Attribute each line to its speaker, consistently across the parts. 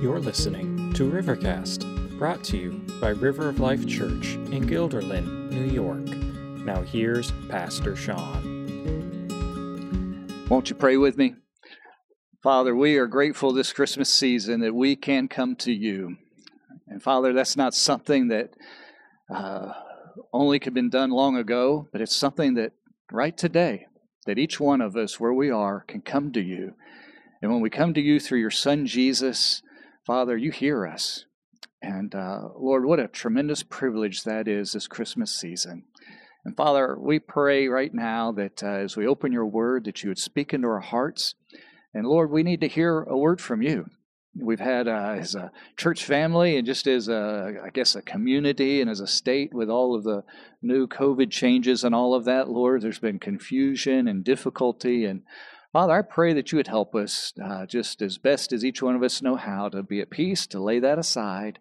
Speaker 1: You're listening to Rivercast, brought to you by River of Life Church in Guilderland, New York. Now here's Pastor Sean.
Speaker 2: Won't you pray with me? Father, we are grateful this Christmas season that we can come to you. And Father, that's not something that uh, only could have been done long ago, but it's something that right today, that each one of us, where we are, can come to you. And when we come to you through your Son Jesus, Father, you hear us. And uh, Lord, what a tremendous privilege that is this Christmas season. And Father, we pray right now that uh, as we open your word, that you would speak into our hearts. And Lord, we need to hear a word from you. We've had uh, as a church family and just as a, I guess, a community and as a state with all of the new COVID changes and all of that, Lord, there's been confusion and difficulty. And Father, I pray that you would help us uh, just as best as each one of us know how to be at peace, to lay that aside,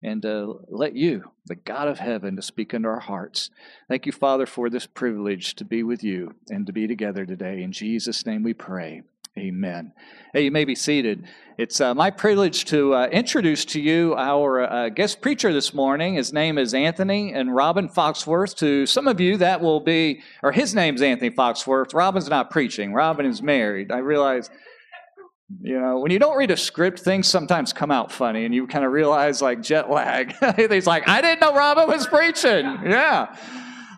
Speaker 2: and to let you, the God of heaven, to speak into our hearts. Thank you, Father, for this privilege to be with you and to be together today. In Jesus' name we pray. Amen. Hey, you may be seated. It's uh, my privilege to uh, introduce to you our uh, guest preacher this morning. His name is Anthony and Robin Foxworth. To some of you, that will be, or his name's Anthony Foxworth. Robin's not preaching, Robin is married. I realize, you know, when you don't read a script, things sometimes come out funny and you kind of realize like jet lag. He's like, I didn't know Robin was preaching. Yeah.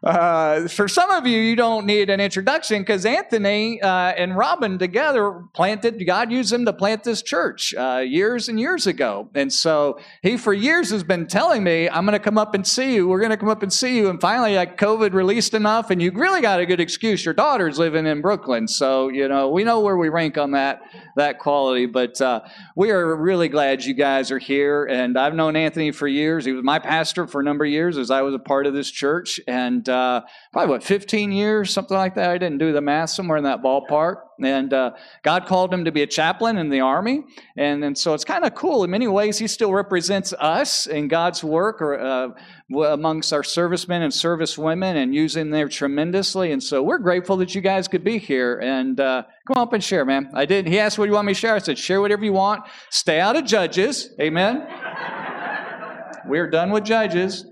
Speaker 2: Uh, for some of you, you don't need an introduction because Anthony uh, and Robin together planted, God used them to plant this church uh, years and years ago. And so he, for years, has been telling me, I'm going to come up and see you. We're going to come up and see you. And finally, like COVID released enough, and you really got a good excuse. Your daughter's living in Brooklyn. So, you know, we know where we rank on that, that quality. But uh, we are really glad you guys are here. And I've known Anthony for years. He was my pastor for a number of years as I was a part of this church. And uh, probably what 15 years, something like that. I didn't do the math, somewhere in that ballpark. And uh, God called him to be a chaplain in the army, and, and so it's kind of cool. In many ways, he still represents us in God's work or uh, amongst our servicemen and servicewomen, and using them tremendously. And so we're grateful that you guys could be here. And uh, come up and share, man. I did. He asked, "What do you want me to share?" I said, "Share whatever you want. Stay out of judges." Amen. we're done with judges,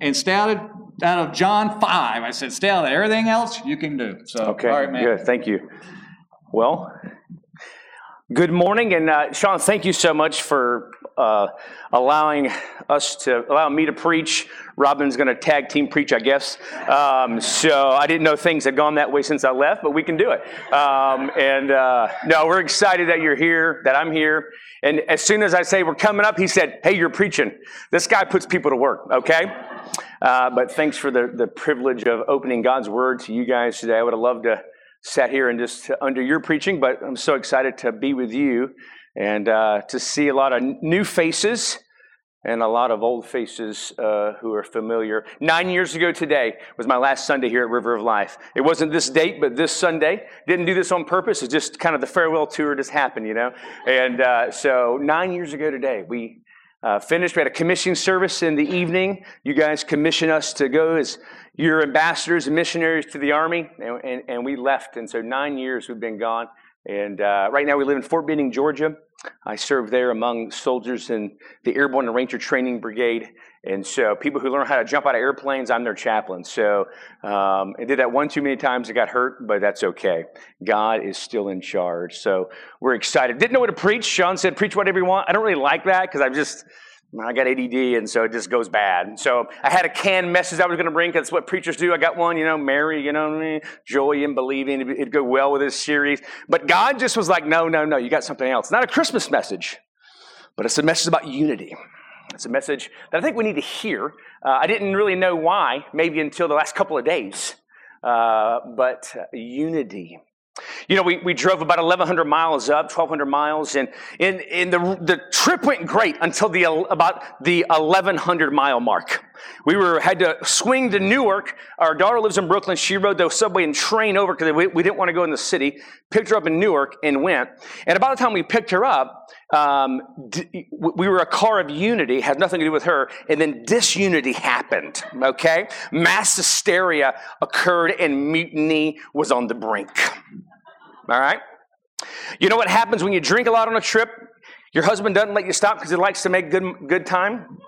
Speaker 2: and stay out of out of John 5. I said, stay out of Everything else you can do. So,
Speaker 3: okay,
Speaker 2: all right, man.
Speaker 3: Good, thank you. Well, good morning. And uh, Sean, thank you so much for uh, allowing us to, allow me to preach. Robin's going to tag team preach, I guess. Um, so I didn't know things had gone that way since I left, but we can do it. Um, and uh, no, we're excited that you're here, that I'm here. And as soon as I say we're coming up, he said, Hey, you're preaching. This guy puts people to work, okay? Uh, but thanks for the, the privilege of opening God's word to you guys today. I would have loved to sat here and just under your preaching, but I'm so excited to be with you and uh, to see a lot of new faces and a lot of old faces uh, who are familiar. Nine years ago today was my last Sunday here at River of Life. It wasn't this date, but this Sunday. Didn't do this on purpose. It's just kind of the farewell tour just happened, you know. And uh, so nine years ago today, we uh, finished. We had a commissioning service in the evening. You guys commissioned us to go as your ambassadors and missionaries to the Army, and, and, and we left. And so nine years we've been gone. And uh, right now we live in Fort Benning, Georgia. I serve there among soldiers in the Airborne and Ranger Training Brigade. And so people who learn how to jump out of airplanes, I'm their chaplain. So um, I did that one too many times. I got hurt, but that's okay. God is still in charge. So we're excited. Didn't know what to preach. Sean said, preach whatever you want. I don't really like that because I'm just I got ADD, and so it just goes bad. So I had a canned message I was going to bring. That's what preachers do. I got one, you know, Mary, you know, joy in believing. It'd go well with this series. But God just was like, no, no, no. You got something else. Not a Christmas message, but it's a message about unity. It's a message that I think we need to hear. Uh, I didn't really know why, maybe until the last couple of days. Uh, but uh, unity. You know, we, we drove about 1,100 miles up, 1,200 miles, and, and, and the, the trip went great until the, about the 1,100 mile mark. We were had to swing to Newark. Our daughter lives in Brooklyn. She rode the subway and train over because we, we, didn't want to go in the city. Picked her up in Newark and went. And about the time we picked her up, um, d- we were a car of unity, had nothing to do with her, and then disunity happened. Okay, mass hysteria occurred, and mutiny was on the brink. All right? You know what happens when you drink a lot on a trip? Your husband doesn't let you stop because he likes to make good, good time?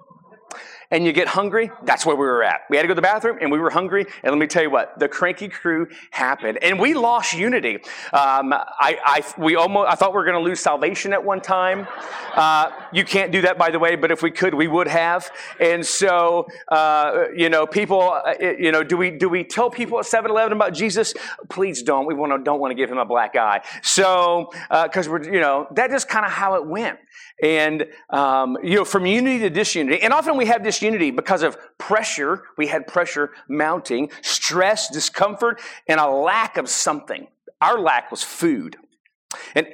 Speaker 3: And you get hungry, that's where we were at. We had to go to the bathroom and we were hungry. And let me tell you what, the cranky crew happened. And we lost unity. Um, I, I, we almost, I thought we were going to lose salvation at one time. Uh, you can't do that, by the way, but if we could, we would have. And so, uh, you know, people, uh, you know, do we, do we tell people at 7 Eleven about Jesus? Please don't. We want to, don't want to give him a black eye. So, because uh, we're, you know, that is kind of how it went. And, um, you know, from unity to disunity. And often we have disunity because of pressure. We had pressure mounting, stress, discomfort, and a lack of something. Our lack was food. And,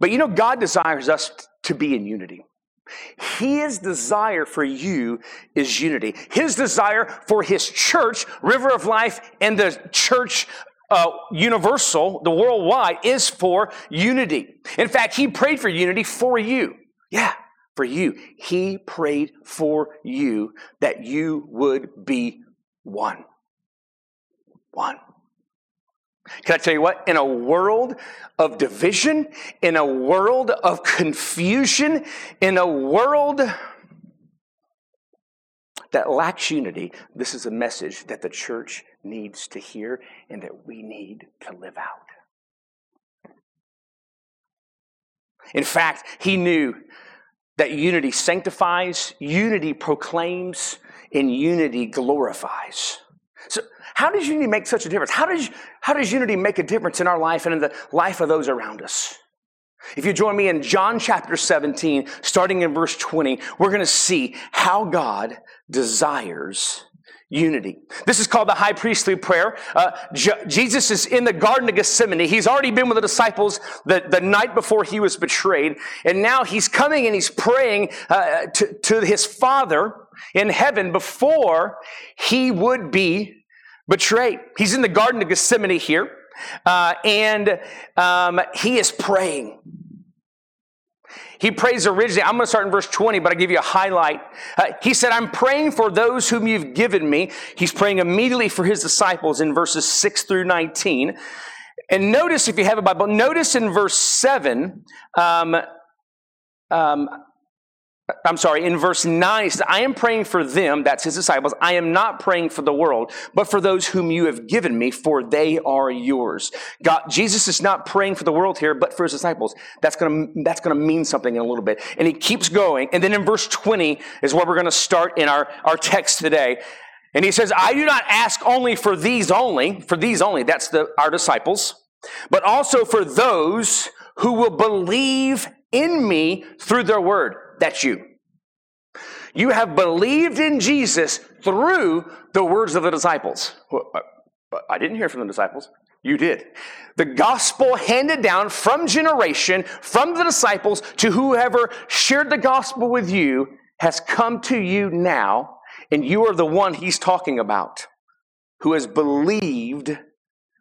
Speaker 3: but you know, God desires us to be in unity. His desire for you is unity. His desire for His church, River of Life, and the church uh, universal, the worldwide, is for unity. In fact, He prayed for unity for you. Yeah, for you. He prayed for you that you would be one. One. Can I tell you what? In a world of division, in a world of confusion, in a world that lacks unity, this is a message that the church needs to hear and that we need to live out. In fact, he knew that unity sanctifies, unity proclaims, and unity glorifies. So, how does unity make such a difference? How does, how does unity make a difference in our life and in the life of those around us? If you join me in John chapter 17, starting in verse 20, we're going to see how God desires unity. This is called the high priestly prayer. Uh, Jesus is in the Garden of Gethsemane. He's already been with the disciples the, the night before he was betrayed. And now he's coming and he's praying uh, to, to his Father in heaven before he would be betrayed. He's in the Garden of Gethsemane here. Uh, and um, he is praying. He prays originally, I'm going to start in verse 20, but I'll give you a highlight. Uh, he said, I'm praying for those whom you've given me. He's praying immediately for his disciples in verses 6 through 19. And notice, if you have a Bible, notice in verse 7, um, um, I'm sorry, in verse 9, he says, I am praying for them, that's his disciples. I am not praying for the world, but for those whom you have given me, for they are yours. God, Jesus is not praying for the world here, but for his disciples. That's gonna, that's gonna mean something in a little bit. And he keeps going. And then in verse 20 is where we're gonna start in our, our text today. And he says, I do not ask only for these only, for these only, that's the, our disciples, but also for those who will believe in me through their word. That's you. You have believed in Jesus through the words of the disciples. Uh, I didn't hear from the disciples. You did. The gospel handed down from generation, from the disciples to whoever shared the gospel with you has come to you now, and you are the one he's talking about who has believed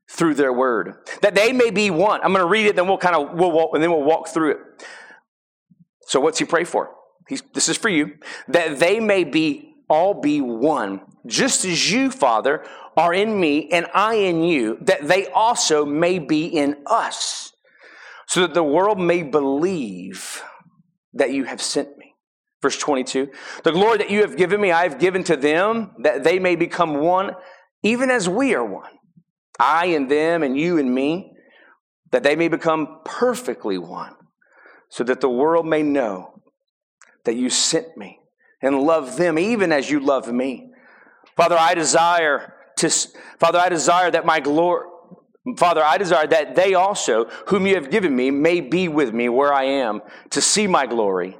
Speaker 3: through their word that they may be one. I'm going to read it, then we'll kind of we'll walk, and then we'll walk through it. So, what's he pray for? He's, this is for you. That they may be all be one, just as you, Father, are in me and I in you, that they also may be in us, so that the world may believe that you have sent me. Verse 22 The glory that you have given me, I have given to them, that they may become one, even as we are one. I and them, and you and me, that they may become perfectly one so that the world may know that you sent me and love them even as you love me. Father, I desire to, Father, I desire that my glory, Father, I desire that they also, whom you have given me, may be with me where I am to see my glory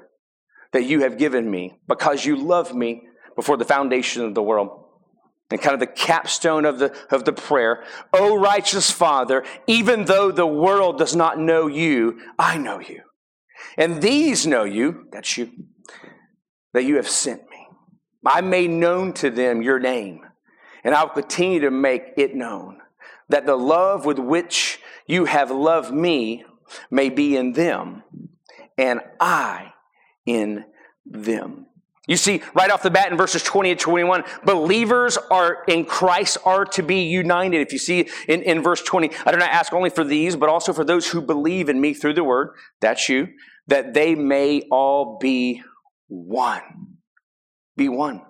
Speaker 3: that you have given me because you love me before the foundation of the world. And kind of the capstone of the, of the prayer, O righteous Father, even though the world does not know you, I know you. And these know you, that's you, that you have sent me. I made known to them your name, and I'll continue to make it known, that the love with which you have loved me may be in them, and I in them. You see, right off the bat in verses 20 and 21, believers are in Christ are to be united. If you see in, in verse 20, I do not ask only for these, but also for those who believe in me through the word, that's you, that they may all be one. Be one.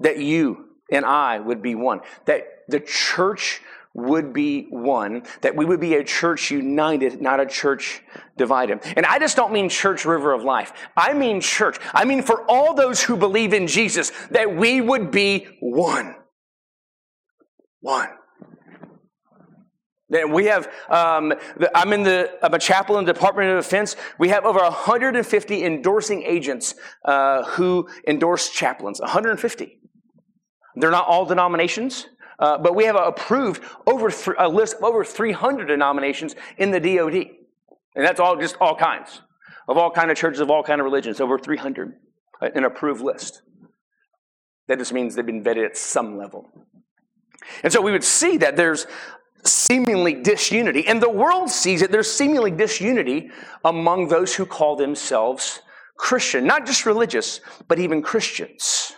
Speaker 3: That you and I would be one. That the church would be one, that we would be a church united, not a church divided. And I just don't mean church river of life. I mean church. I mean for all those who believe in Jesus, that we would be one. One. We have, um, the, I'm in the, I'm a chaplain in the Department of Defense. We have over 150 endorsing agents uh, who endorse chaplains. 150. They're not all denominations. Uh, but we have approved over th- a list of over 300 denominations in the DoD, and that's all just all kinds of all kind of churches of all kind of religions. Over 300, uh, an approved list. That just means they've been vetted at some level. And so we would see that there's seemingly disunity, and the world sees it. There's seemingly disunity among those who call themselves Christian, not just religious, but even Christians.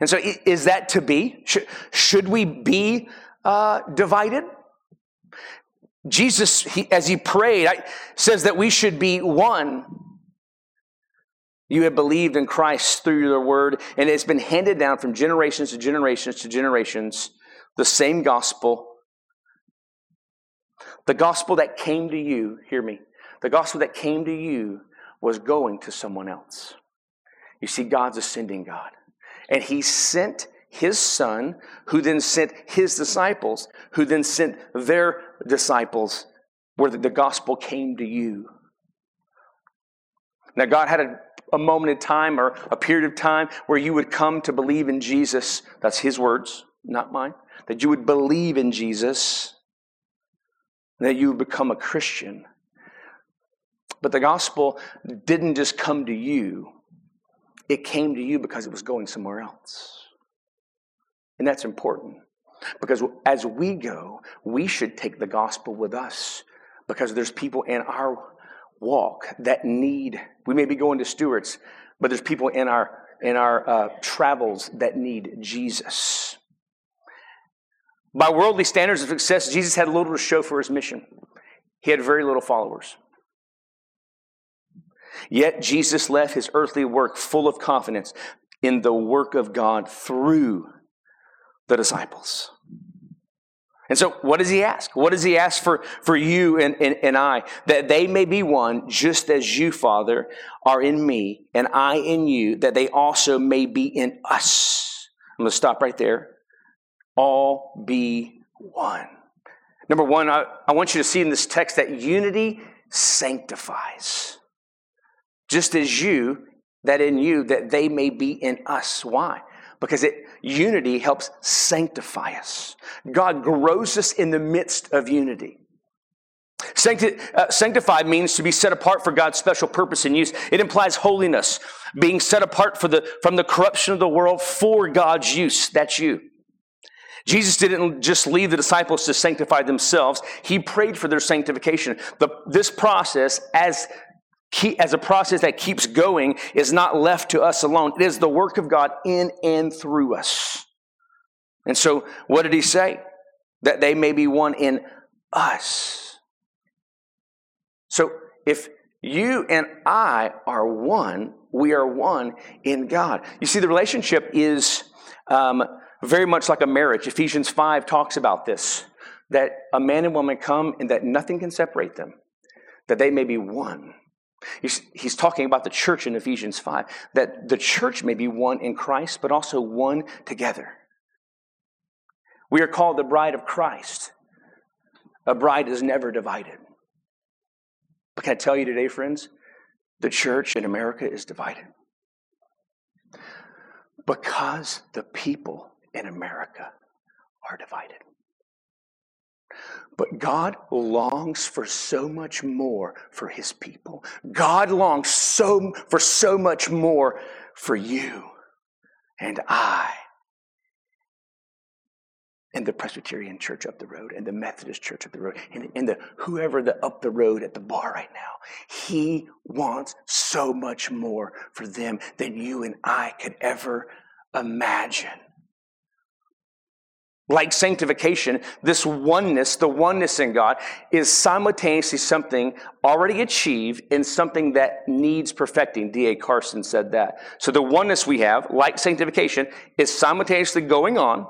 Speaker 3: And so, is that to be? Should, we be uh, divided? Jesus, he, as he prayed, I, says that we should be one. You have believed in Christ through the word, and it's been handed down from generations to generations to generations the same gospel. The gospel that came to you, hear me, the gospel that came to you was going to someone else. You see, God's a sending God. And he sent his son, who then sent his disciples, who then sent their disciples, where the gospel came to you. Now, God had a, a moment in time or a period of time where you would come to believe in Jesus. That's his words, not mine. That you would believe in Jesus, that you become a Christian. But the gospel didn't just come to you, it came to you because it was going somewhere else. And that's important. Because as we go, we should take the gospel with us because there's people in our walk that need, we may be going to Stewart's, but there's people in our in our uh, travels that need Jesus. By worldly standards of success, Jesus had little to show for his mission. He had very little followers. Yet Jesus left his earthly work full of confidence in the work of God through the disciples. And so, what does he ask? What does he ask for, for you and, and, and I? That they may be one, just as you, Father, are in me, and I in you, that they also may be in us. I'm going to stop right there. All be one. Number one, I, I want you to see in this text that unity sanctifies just as you, that in you, that they may be in us. Why? Because it, unity helps sanctify us. God grows us in the midst of unity. Sancti- uh, sanctified means to be set apart for God's special purpose and use. It implies holiness, being set apart for the, from the corruption of the world for God's use. That's you. Jesus didn't just leave the disciples to sanctify themselves. He prayed for their sanctification. The, this process, as as a process that keeps going is not left to us alone. It is the work of God in and through us. And so, what did he say? That they may be one in us. So, if you and I are one, we are one in God. You see, the relationship is um, very much like a marriage. Ephesians 5 talks about this that a man and woman come and that nothing can separate them, that they may be one. He's, he's, talking about the church in Ephesians 5, that the church may be one in Christ, but also one together. We are called the bride of Christ. A bride is never divided. But can I tell you today, friends, the church in America is divided. Because the people in America are divided. But God longs for so much more for his people. God longs so for so much more for you and I. and the Presbyterian church up the road and the Methodist church up the road and, and the whoever the up the road at the bar right now. He wants so much more for them than you and I could ever imagine. Like sanctification, this oneness, the oneness in God, is simultaneously something already achieved and something that needs perfecting. D.A. Carson said that. So the oneness we have, like sanctification, is simultaneously going on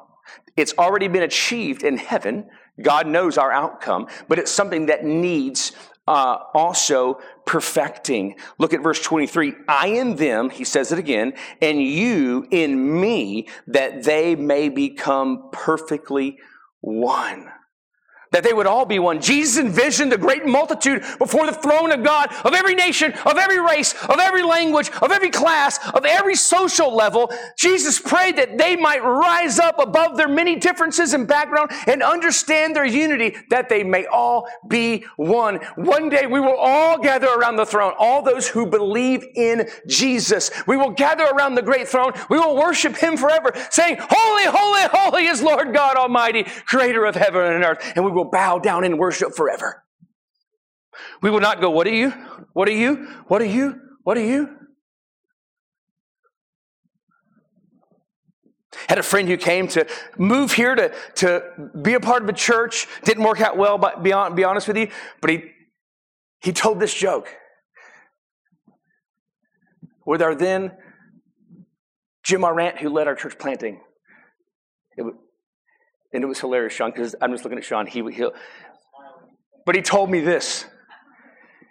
Speaker 3: it's already been achieved in heaven. God knows our outcome, but it's something that needs uh, also perfecting. Look at verse 23. I in them, he says it again, and you in me, that they may become perfectly one that they would all be one. Jesus envisioned a great multitude before the throne of God of every nation, of every race, of every language, of every class, of every social level. Jesus prayed that they might rise up above their many differences and background and understand their unity, that they may all be one. One day we will all gather around the throne, all those who believe in Jesus. We will gather around the great throne. We will worship him forever, saying, Holy, holy, holy is Lord God Almighty, creator of heaven and earth. And we will will bow down and worship forever. We will not go, What are you? What are you? What are you? What are you? Had a friend who came to move here to, to be a part of a church. Didn't work out well, but be, on, be honest with you. But he, he told this joke. With our then Jim Arant, who led our church planting. It, and it was hilarious, Sean, because I'm just looking at Sean. He, he but he told me this,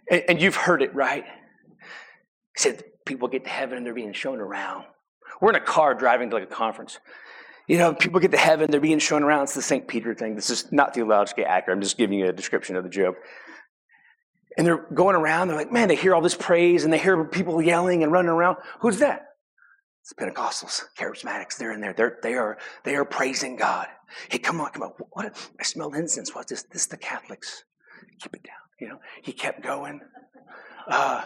Speaker 3: and, and you've heard it, right? He said, People get to heaven and they're being shown around. We're in a car driving to like a conference. You know, people get to heaven, they're being shown around. It's the St. Peter thing. This is not theologically accurate. I'm just giving you a description of the joke. And they're going around, they're like, man, they hear all this praise and they hear people yelling and running around. Who's that? It's Pentecostals, charismatics. They're in there. They're, they are they are praising God. Hey, come on, come on. What? I smell incense. What's this? This is the Catholics. Keep it down. You know. He kept going. Uh,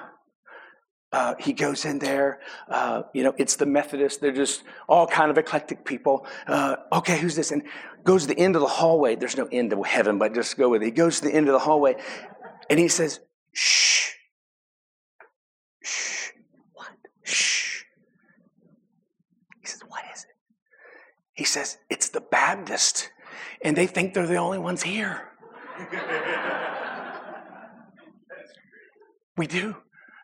Speaker 3: uh, he goes in there. Uh, you know, it's the Methodists. They're just all kind of eclectic people. Uh, okay, who's this? And goes to the end of the hallway. There's no end to heaven, but just go with it. He goes to the end of the hallway, and he says, "Shh, shh, He says, It's the Baptist, and they think they're the only ones here. we do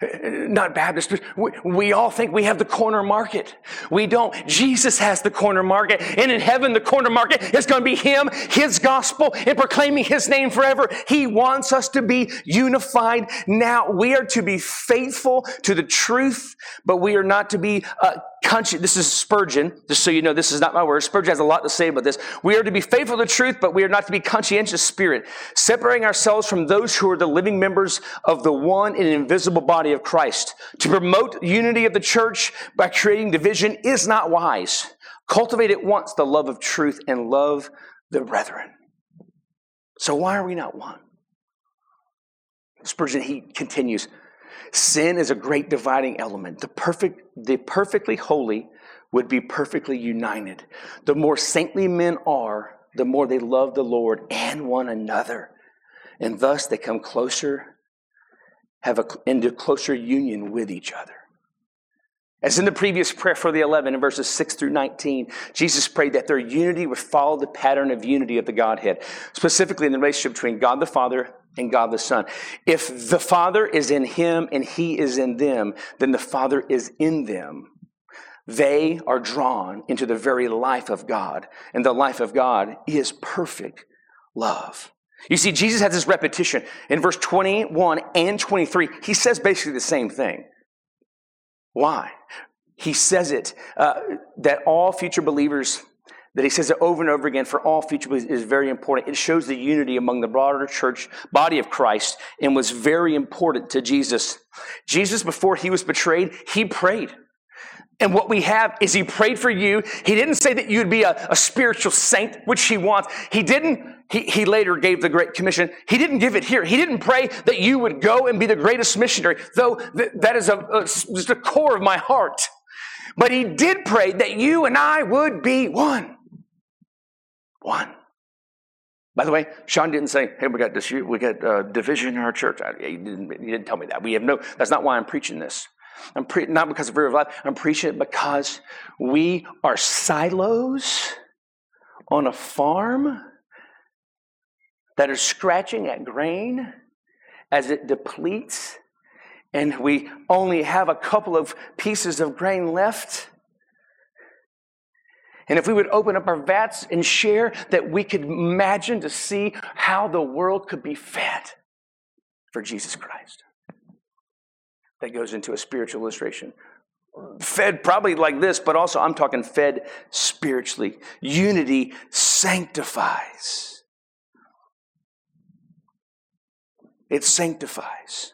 Speaker 3: not Baptist, we, we, all think we have the corner market. We don't. Jesus has the corner market. And in heaven, the corner market is going to be Him, His gospel, and proclaiming His name forever. He wants us to be unified now. We are to be faithful to the truth, but we are not to be uh, conscious. This is Spurgeon, just so you know, this is not my word. Spurgeon has a lot to say about this. We are to be faithful to truth, but we are not to be conscientious spirit, separating ourselves from those who are the living members of the one and invisible body of Christ. To promote unity of the church by creating division is not wise. Cultivate at once the love of truth and love the brethren. So why are we not one? Spurgeon, he continues, Sin is a great dividing element. The perfect, the perfectly holy would be perfectly united. The more saintly men are, the more they love the Lord and one another. And thus they come closer, have a, into closer union with each other. As in the previous prayer for the 11 in verses 6 through 19, Jesus prayed that their unity would follow the pattern of unity of the Godhead, specifically in the relationship between God the Father and God the Son. If the Father is in him and he is in them, then the Father is in them. They are drawn into the very life of God, and the life of God is perfect love. You see, Jesus has this repetition in verse 21 and 23. He says basically the same thing. Why? He says it uh, that all future believers, that he says it over and over again for all future believers is very important. It shows the unity among the broader church body of Christ and was very important to Jesus. Jesus, before he was betrayed, he prayed. And what we have is he prayed for you. He didn't say that you'd be a, a, spiritual saint, which he wants. He didn't, he, he later gave the Great Commission. He didn't give it here. He didn't pray that you would go and be the greatest missionary, though th- that is a, a, the core of my heart. But he did pray that you and I would be one. One. By the way, Sean didn't say, "Hey, we got this, we got uh, division in our church." He didn't, he didn't tell me that. We have no. That's not why I'm preaching this. I'm pre- not because of River of Life. I'm preaching it because we are silos on a farm that are scratching at grain as it depletes, and we only have a couple of pieces of grain left. And if we would open up our vats and share, that we could imagine to see how the world could be fed for Jesus Christ. That goes into a spiritual illustration. Fed probably like this, but also I'm talking fed spiritually. Unity sanctifies. It sanctifies.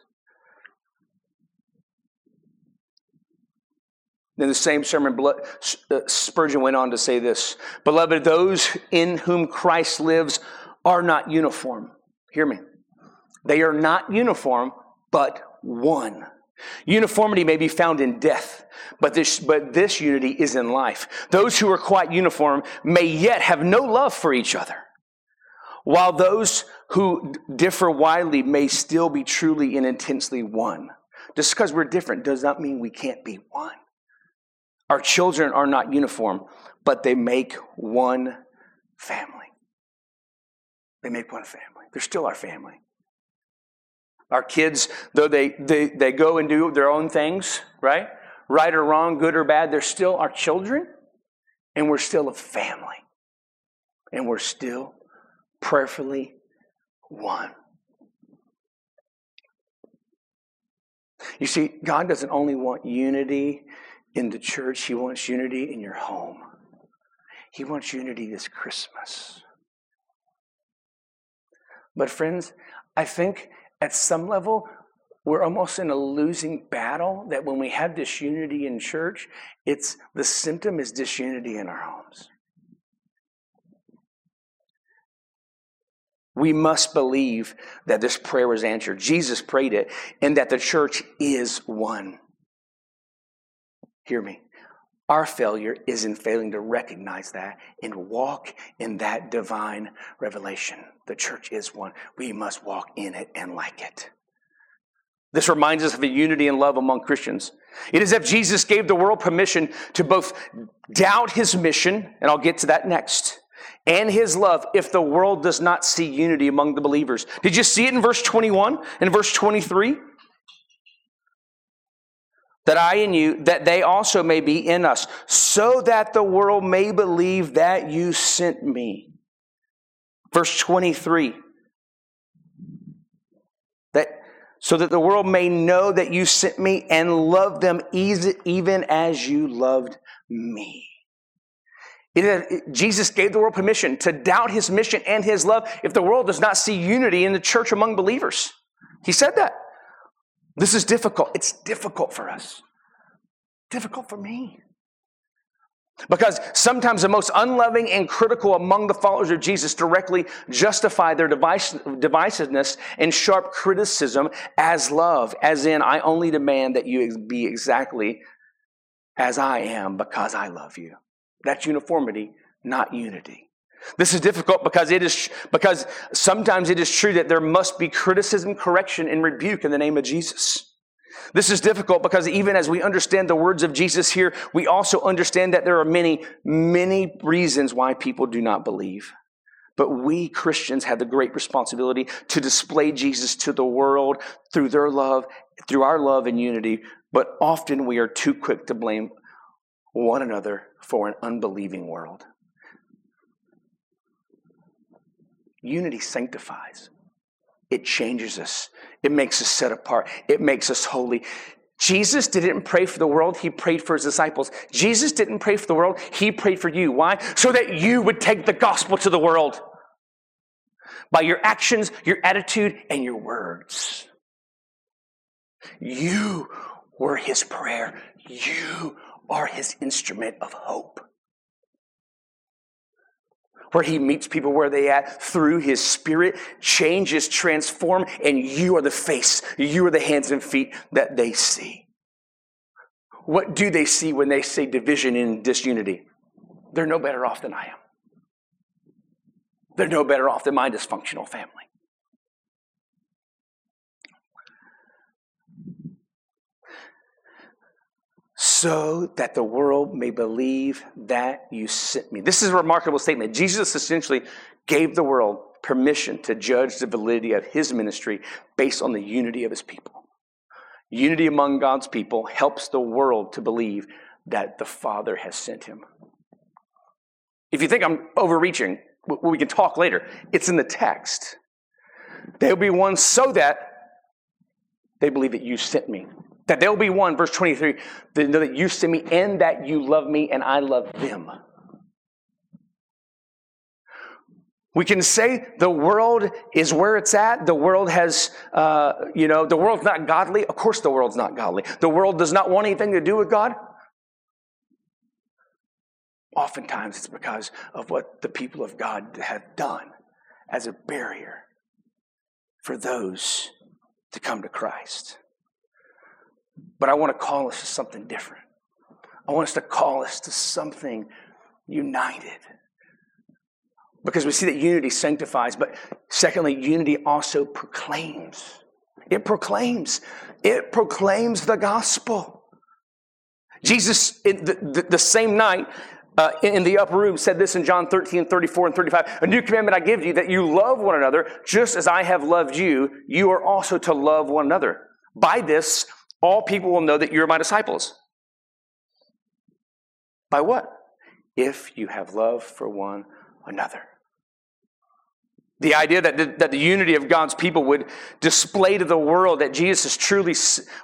Speaker 3: In the same sermon, uh, Spurgeon went on to say this Beloved, those in whom Christ lives are not uniform. Hear me. They are not uniform, but one. Uniformity may be found in death, but this, but this unity is in life. Those who are quite uniform may yet have no love for each other, while those who differ widely may still be truly and intensely one. Just because we're different does not mean we can't be one. Our children are not uniform, but they make one family. They make one family. They're still our family. Our kids, though they, they, they go and do their own things, right? Right or wrong, good or bad, they're still our children, and we're still a family. And we're still prayerfully one. You see, God doesn't only want unity in the church, He wants unity in your home. He wants unity this Christmas. But, friends, I think at some level, we're almost in a losing battle that when we have disunity in church, it's the symptom is disunity in our homes. We must believe that this prayer was answered. Jesus prayed it, and that the church is one. Hear me. Our failure is in failing to recognize that and walk in that divine revelation. The church is one. We must walk in it and like it. This reminds us of the unity and love among Christians. It is as if Jesus gave the world permission to both doubt his mission, and I'll get to that next, and his love if the world does not see unity among the believers. Did you see it in verse 21 and verse 23? That I and you, that they also may be in us, so that the world may believe that you sent me. Verse 23. That so that the world may know that you sent me and love them even as you loved me. It, Jesus gave the world permission to doubt his mission and his love if the world does not see unity in the church among believers. He said that. This is difficult. It's difficult for us. Difficult for me. Because sometimes the most unloving and critical among the followers of Jesus directly justify their divisiveness and sharp criticism as love, as in, I only demand that you be exactly as I am because I love you. That's uniformity, not unity. This is difficult because it is because sometimes it is true that there must be criticism, correction, and rebuke in the name of Jesus. This is difficult because even as we understand the words of Jesus here, we also understand that there are many, many reasons why people do not believe. But we Christians have the great responsibility to display Jesus to the world through their love, through our love and unity. But often we are too quick to blame one another for an unbelieving world. Unity sanctifies, it changes us, it makes us set apart, it makes us holy. Jesus didn't pray for the world, he prayed for his disciples. Jesus didn't pray for the world, he prayed for you. Why? So that you would take the gospel to the world by your actions, your attitude, and your words. You were his prayer. You are his instrument of hope. Where he meets people where they at through his spirit, changes, transform, and you are the face, you are the hands and feet that they see. What do they see when they say division and disunity? They're no better off than I am. They're no better off than my dysfunctional family. So that the world may believe that you sent me. This is a remarkable statement. Jesus essentially gave the world permission to judge the validity of his ministry based on the unity of his people. Unity among God's people helps the world to believe that the Father has sent him. If you think I'm overreaching, we can talk later. It's in the text. They'll be one so that they believe that you sent me. That they'll be one, verse 23, they know that you sent me and that you love me and I love them. We can say the world is where it's at. The world has, uh, you know, the world's not godly. Of course, the world's not godly. The world does not want anything to do with God. Oftentimes, it's because of what the people of God have done as a barrier for those to come to Christ. But I want to call us to something different. I want us to call us to something united. Because we see that unity sanctifies, but secondly, unity also proclaims. It proclaims. It proclaims the gospel. Jesus, the, the, the same night, uh, in the upper room said this in John 13, 34, and 35. A new commandment I give you that you love one another just as I have loved you. You are also to love one another. By this, all people will know that you're my disciples. By what? If you have love for one another. The idea that the, that the unity of God's people would display to the world that Jesus truly,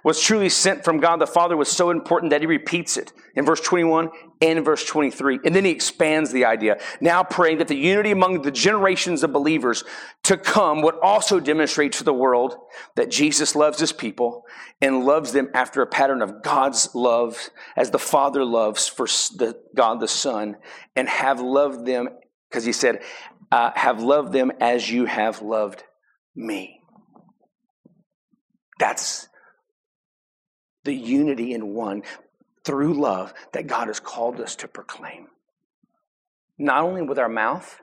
Speaker 3: was truly sent from God the Father was so important that he repeats it in verse 21 and verse 23. And then he expands the idea, now praying that the unity among the generations of believers to come would also demonstrate to the world that Jesus loves his people and loves them after a pattern of God's love as the Father loves for the, God the Son and have loved them because he said, uh, have loved them as you have loved me. That's the unity in one through love that God has called us to proclaim. Not only with our mouth,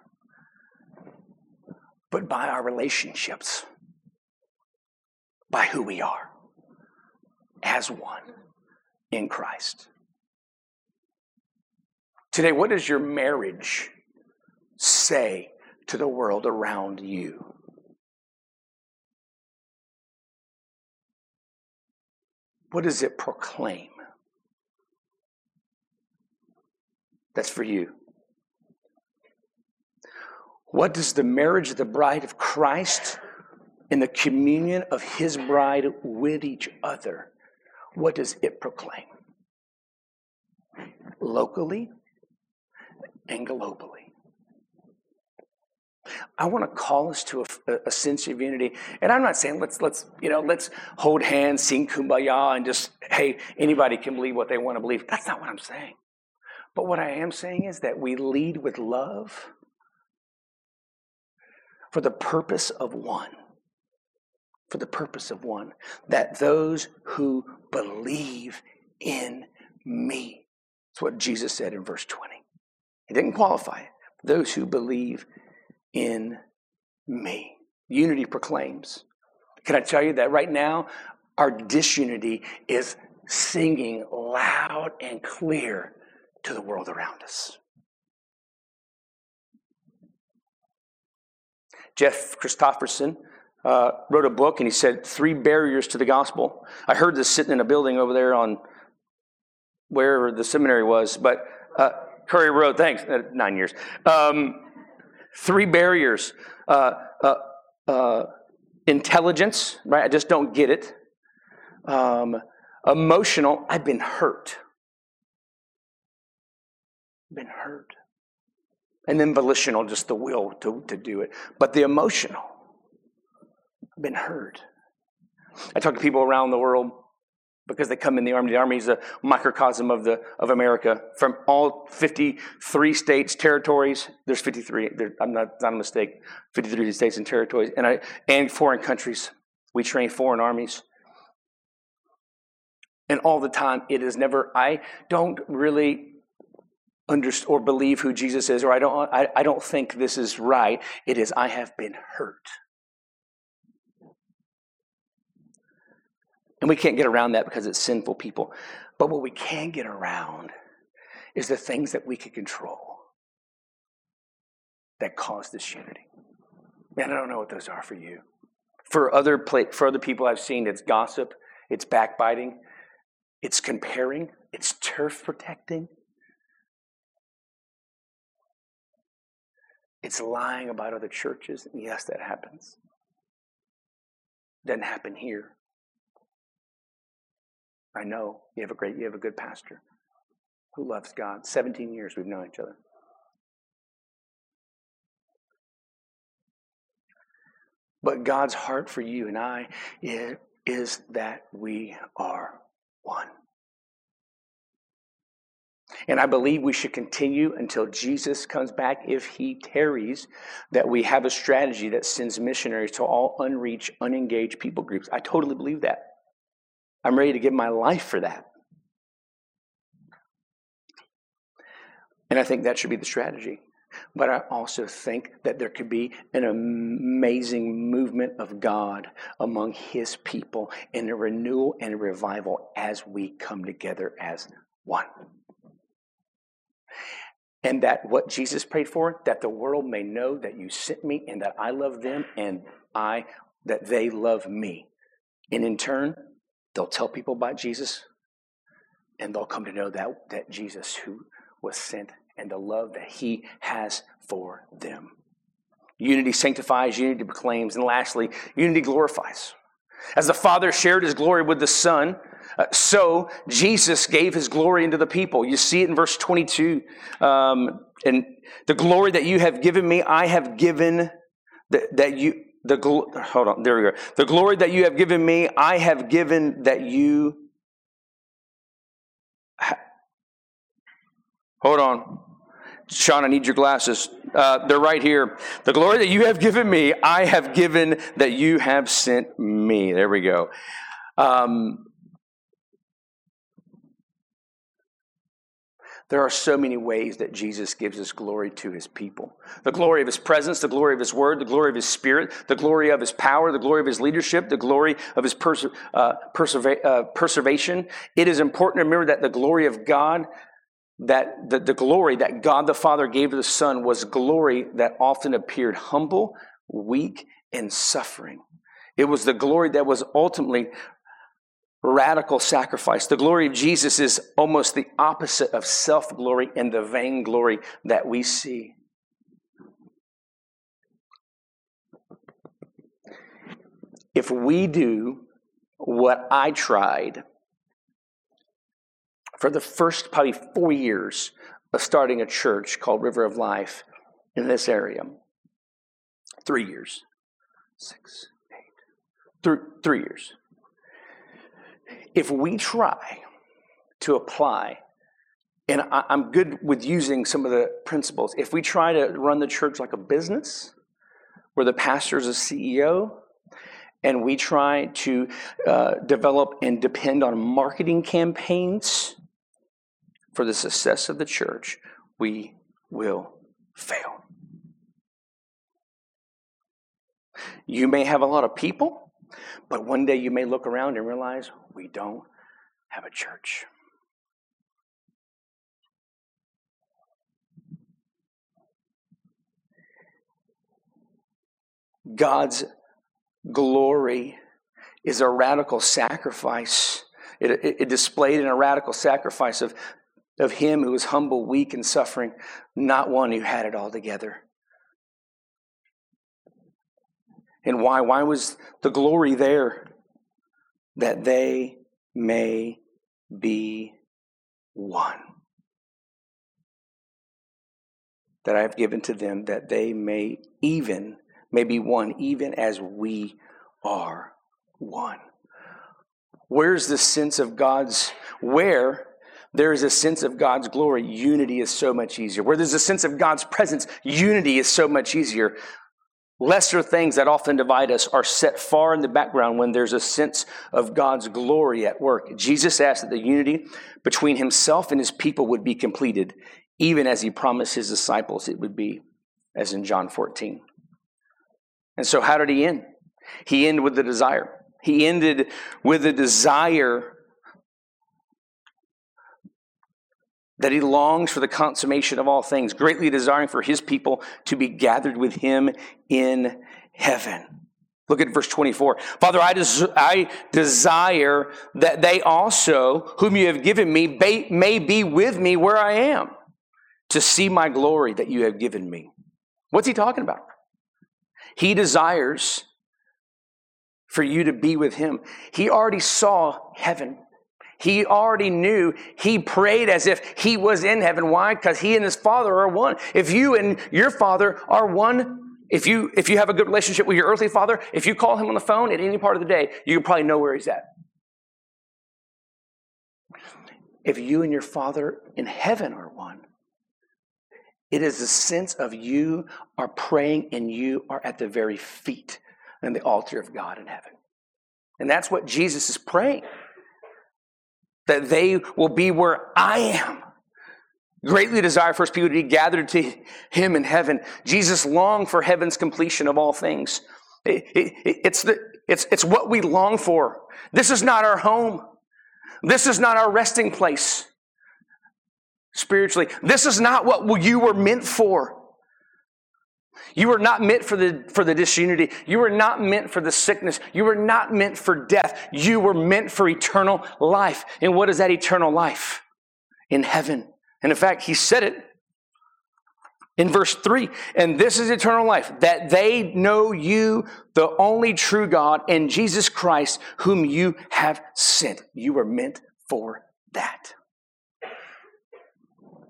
Speaker 3: but by our relationships, by who we are as one in Christ. Today, what does your marriage say to the world around you. What does it proclaim? That's for you. What does the marriage of the bride of Christ and the communion of his bride with each other, what does it proclaim? Locally and globally. I want to call us to a, a, sense of unity. And I'm not saying let's let's you know let's hold hands, sing kumbaya, and just hey anybody can believe what they want to believe. That's not what I'm saying. But what I am saying is that we lead with love for the purpose of one. For the purpose of one, that those who believe in me. That's what Jesus said in verse 20. He didn't qualify it. Those who believe in me. Unity proclaims. Can I tell you that right now, our disunity is singing loud and clear to the world around us. Jeff Christopherson uh, wrote a book and he said, Three Barriers to the Gospel. I heard this sitting in a building over there on wherever the seminary was, but uh, Curry Road, thanks, uh, nine years. Um, Three barriers uh, uh, uh, intelligence, right? I just don't get it. Um, emotional, I've been hurt. Been hurt. And then volitional, just the will to, to do it. But the emotional, I've been hurt. I talk to people around the world because they come in the army. The army is a microcosm of the of America. From all 53 states, territories, there's 53. There, I'm not not a mistake. 53 states and territories, and I and foreign countries. We train foreign armies, and all the time it is never. I don't really understand or believe who Jesus is, or I don't, I, I don't think this is right. It is, I have been hurt. And we can't get around that because it's sinful people. But what we can get around is the things that we can control that cause this unity. Man, I don't know what those are for you. For other, for other people I've seen, it's gossip, it's backbiting, it's comparing, it's turf protecting, it's lying about other churches. And yes, that happens. Doesn't happen here. I know you have a great, you have a good pastor who loves God. 17 years we've known each other. But God's heart for you and I is, that we are one. And I believe we should continue until Jesus comes back, if he tarries, that we have a strategy that sends missionaries to all unreached, unengaged people groups. I totally believe that. I'm ready to give my life for that. And I think that should be the strategy. But I also think that there could be an amazing movement of God among His people in a renewal and a revival as we come together as one. And that what Jesus prayed for, that the world may know that you sent me and that I love them and I, that they love me. And in turn, they'll tell people about Jesus and they'll come to know that, that Jesus who was sent and the love that he has for them. Unity sanctifies, unity proclaims, and lastly, unity glorifies. As the Father shared his glory with the Son, uh, so Jesus gave his glory into the people. You see it in verse 22. Um, and the glory that you have given me, I have given that, that you, the, hold on, there we go. The glory that you have given me, I have given that you, ha- hold on. Sean, I need your glasses. Uh, they're right here. The glory that you have given me, I have given that you have sent me. There we go. Um, there are so many ways that Jesus gives his glory to his people the glory of his presence, the glory of his word, the glory of his spirit, the glory of his power, the glory of his leadership, the glory of his perse- uh, persever- uh, preservation. It is important to remember that the glory of God that the, the glory that God the Father gave to the Son was glory that often appeared humble, weak, and suffering. It was the glory that was ultimately radical sacrifice. The glory of Jesus is almost the opposite of self glory and the vain glory that we see. If we do what I tried for the first probably four years of starting a church called River of Life in this area. Three years. Six, eight. Three, three years. If we try to apply, and I, I'm good with using some of the principles, if we try to run the church like a business, where the pastor is a CEO, and we try to uh, develop and depend on marketing campaigns for the success of the church, we will fail. You may have a lot of people, but one day you may look around and realize we don't have a church. God's glory is a radical sacrifice. It, it, it, displayed in a radical sacrifice of of him who was humble, weak, and suffering, not one who had it all together. And why? Why was the glory there? That they may be one. That I have given to them, that they may even, may be one, even as we are one. Where's the sense of God's, where there is a sense of God's glory, unity is so much easier. Where there's a sense of God's presence, unity is so much easier. Lesser things that often divide us are set far in the background when there's a sense of God's glory at work. Jesus asked that the unity between himself and his people would be completed, even as he promised his disciples it would be, as in John 14. And so, how did he end? He ended with the desire. He ended with a desire that he longs for the consummation of all things, greatly desiring for his people to be gathered with him in heaven. Look at verse 24. Father, I, des- I desire that they also, whom you have given me, may be with me where I am, to see my glory that you have given me. What's he talking about? He desires for you to be with him. He already saw heaven. He already knew. He prayed as if he was in heaven. Why? Because he and his father are one. If you and your father are one, if you if you have a good relationship with your earthly father, if you call him on the phone at any part of the day, you probably know where he's at. If you and your father in heaven are one, it is a sense of you are praying and you are at the very feet and the altar of God in heaven. And that's what Jesus is praying that they will be where I am. Greatly desire for his people to be gathered to him in heaven. Jesus longed for heaven's completion of all things. It, it, it's, the, it's, it's what we long for. This is not our home. This is not our resting place spiritually. This is not what you were meant for. You were not meant for the, for the disunity. You were not meant for the sickness. You were not meant for death. You were meant for eternal life. And what is that eternal life? In heaven. And in fact, he said it in verse 3 and this is eternal life that they know you the only true god and jesus christ whom you have sent you were meant for that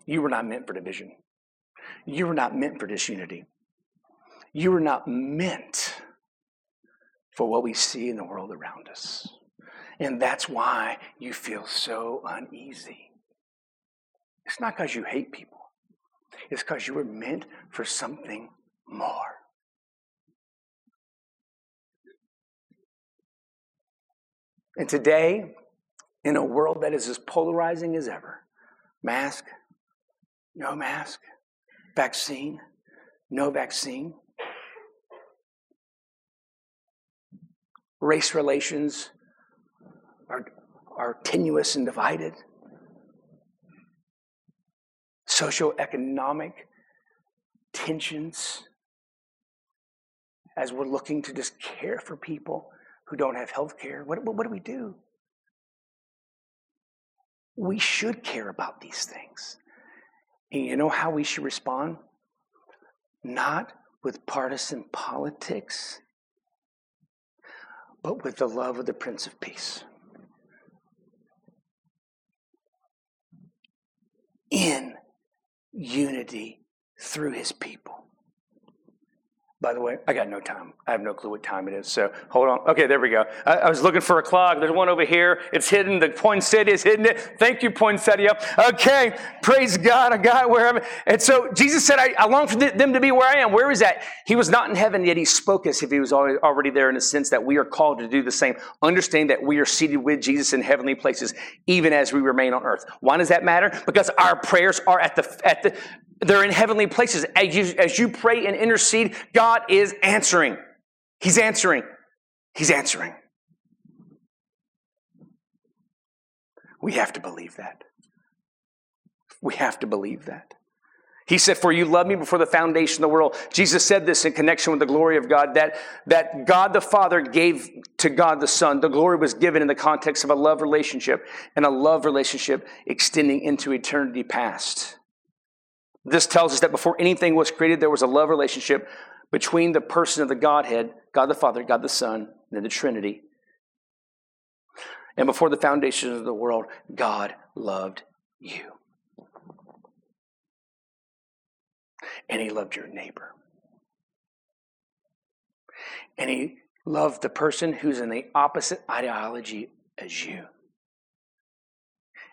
Speaker 3: you were not meant for division you were not meant for disunity you are not meant for what we see in the world around us. And that's why you feel so uneasy. It's not because you hate people, it's because you were meant for something more. And today, in a world that is as polarizing as ever, mask, no mask, vaccine, no vaccine, race relations are, are tenuous and divided. Socioeconomic tensions as we're looking to just care for people who don't have health care. What, what, what do we do? We should care about these things. And you know how we should respond? Not with partisan politics but with the love of the Prince of Peace. In unity through his people. By the way, I got no time. I have no clue what time it is. So hold on. Okay, there we go. I, I was looking for a clock. There's one over here. It's hidden. The poinsettia is hidden. Thank you, poinsettia. Okay, praise God. I got where I'm. And so Jesus said, I, I long for them to be where I am. Where is that? He was not in heaven, yet he spoke as if he was already there in a sense that we are called to do the same. Understand that we are seated with Jesus in heavenly places, even as we remain on earth. Why does that matter? Because our prayers are at the, at the, they're in heavenly places. As you, as you pray and intercede, God is answering. He's answering. He's answering. We have to believe that. We have to believe that. He said, For you loved me before the foundation of the world. Jesus said this in connection with the glory of God, that, that God the Father gave to God the Son. The glory was given in the context of a love relationship and a love relationship extending into eternity past. This tells us that before anything was created, there was a love relationship between the person of the Godhead, God the Father, God the Son, and the Trinity. And before the foundation of the world, God loved you. And He loved your neighbor. And He loved the person who's in the opposite ideology as you.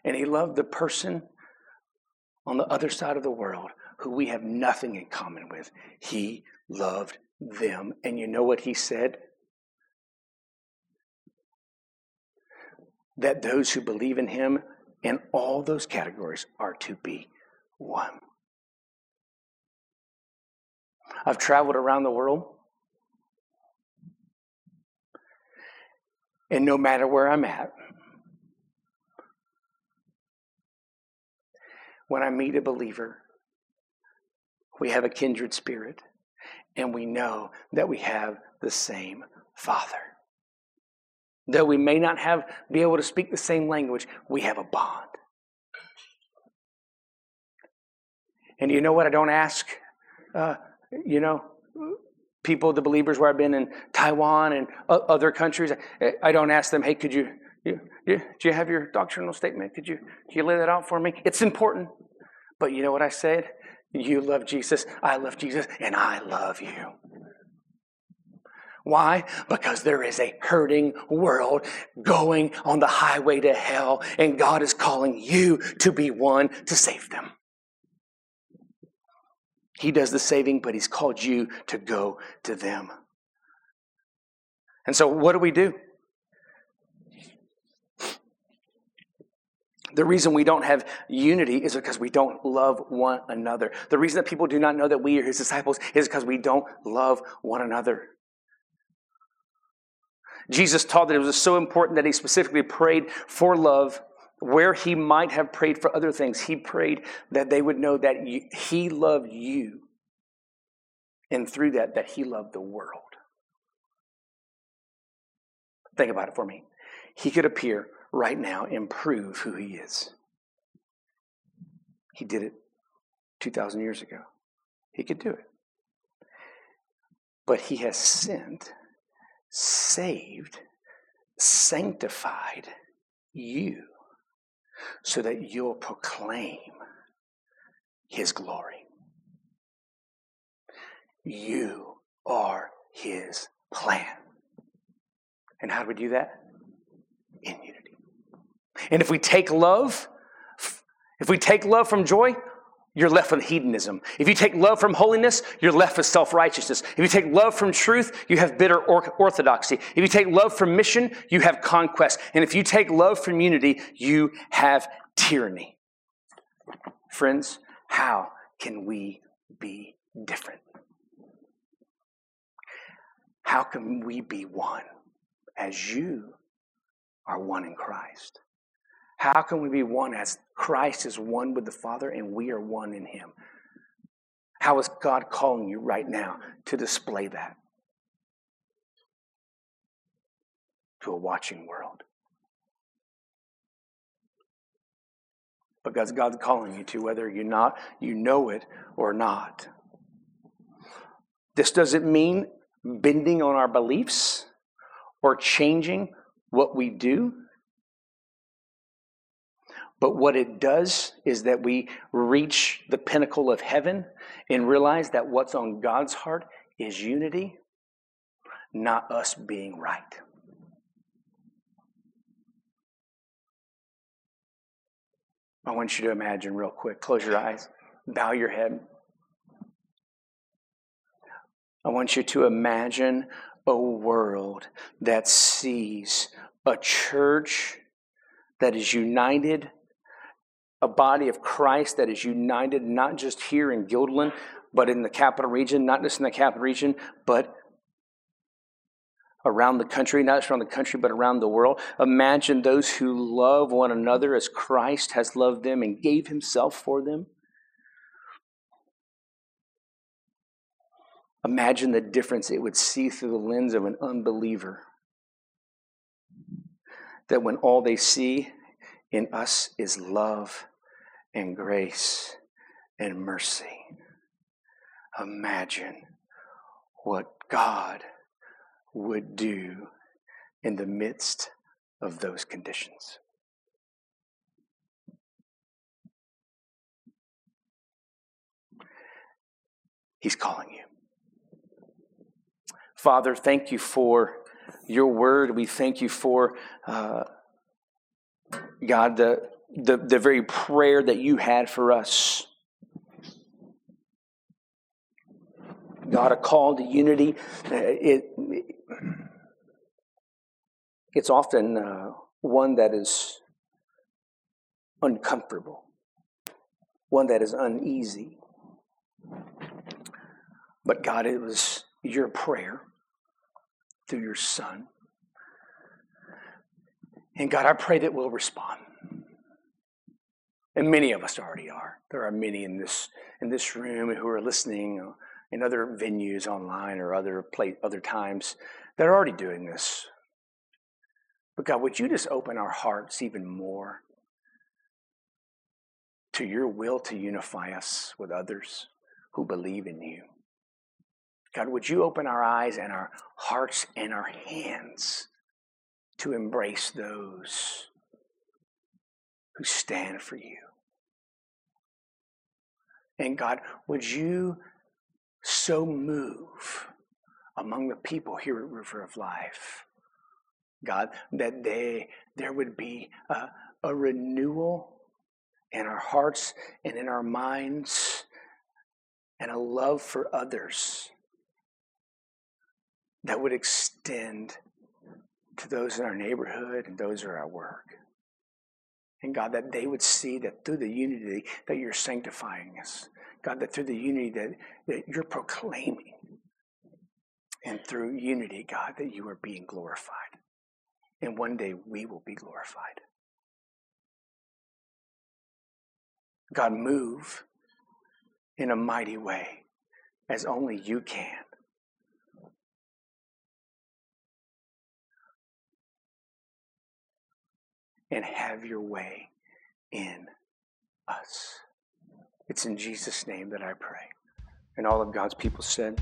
Speaker 3: And He loved the person on the other side of the world who we have nothing in common with. He loved them. And you know what he said? That those who believe in him in all those categories are to be one. I've traveled around the world. And no matter where I'm at, when I meet a believer, we have a kindred spirit, and we know that we have the same Father. Though we may not have be able to speak the same language, we have a bond. And you know what? I don't ask, uh, you know, people, the believers where I've been in Taiwan and other countries. I don't ask them, hey, could you, you, you, do you have your doctrinal statement? Could you, could you lay that out for me? It's important. But you know what I said? You love Jesus, I love Jesus, and I love you. Why? Because there is a hurting world going on the highway to hell, and God is calling you to be one to save them. He does the saving, but He's called you to go to them. And so, what do we do? The reason we don't have unity is because we don't love one another. The reason that people do not know that we are his disciples is because we don't love one another. Jesus taught that it was so important that he specifically prayed for love where he might have prayed for other things. He prayed that they would know that he loved you, and through that, that he loved the world. Think about it for me. He could appear right now and prove who he is. He did it 2,000 years ago. He could do it. But he has sent, saved, sanctified you so that you'll proclaim his glory. You are his plan. And how do we do that? In unity. And if we take love, if we take love from joy, you're left with hedonism. If you take love from holiness, you're left with self righteousness. If you take love from truth, you have bitter orthodoxy. If you take love from mission, you have conquest. And if you take love from unity, you have tyranny. Friends, how can we be different? How can we be one as you are one in Christ? How can we be one as Christ is one with the Father and we are one in Him? How is God calling you right now to display that to a watching world? Because God's calling you to, whether you not you know it or not. This doesn't mean bending on our beliefs or changing what we do. But what it does is that we reach the pinnacle of heaven and realize that what's on God's heart is unity, not us being right. I want you to imagine real quick. Close your eyes, bow your head. I want you to imagine a world that sees a church that is united a body of Christ that is united not just here in Guilderland, but in the capital region, not just in the capital region, but around the country, not just around the country, but around the world. Imagine those who love one another as Christ has loved them and gave himself for them. Imagine the difference it would see through the lens of an unbeliever. That when all they see in us is love and grace and mercy. Imagine what God would do in the midst of those conditions. He's calling you. Father, thank you for your word. We thank you for uh, God, the, the, the very prayer that you had for us. God, a call to unity. Uh, it, it's often uh, one that is uncomfortable. one that is uneasy. But God, it was your prayer through your Son. And God, I pray that we'll respond. And many of us already are. There are many in this in this room who are listening uh, in other venues online or other other times that are already doing this. But God, would you just open our hearts even more to your will to unify us with others who believe in you? God, would you open our eyes and our hearts and our hands to embrace those who stand for you? And God, would you so move among the people here at River of Life, God, that they there would be a, a renewal in our hearts and in our minds and a love for others that would extend to those in our neighborhood and those who are at our work. And God, that they would see that through the unity that you're sanctifying us, God, that through the unity that, that you're proclaiming, and through unity, God, that you are being glorified. And one day we will be glorified. God, move in a mighty way as only you can. And have your way in us. It's in Jesus' name that I pray. And all of God's people said,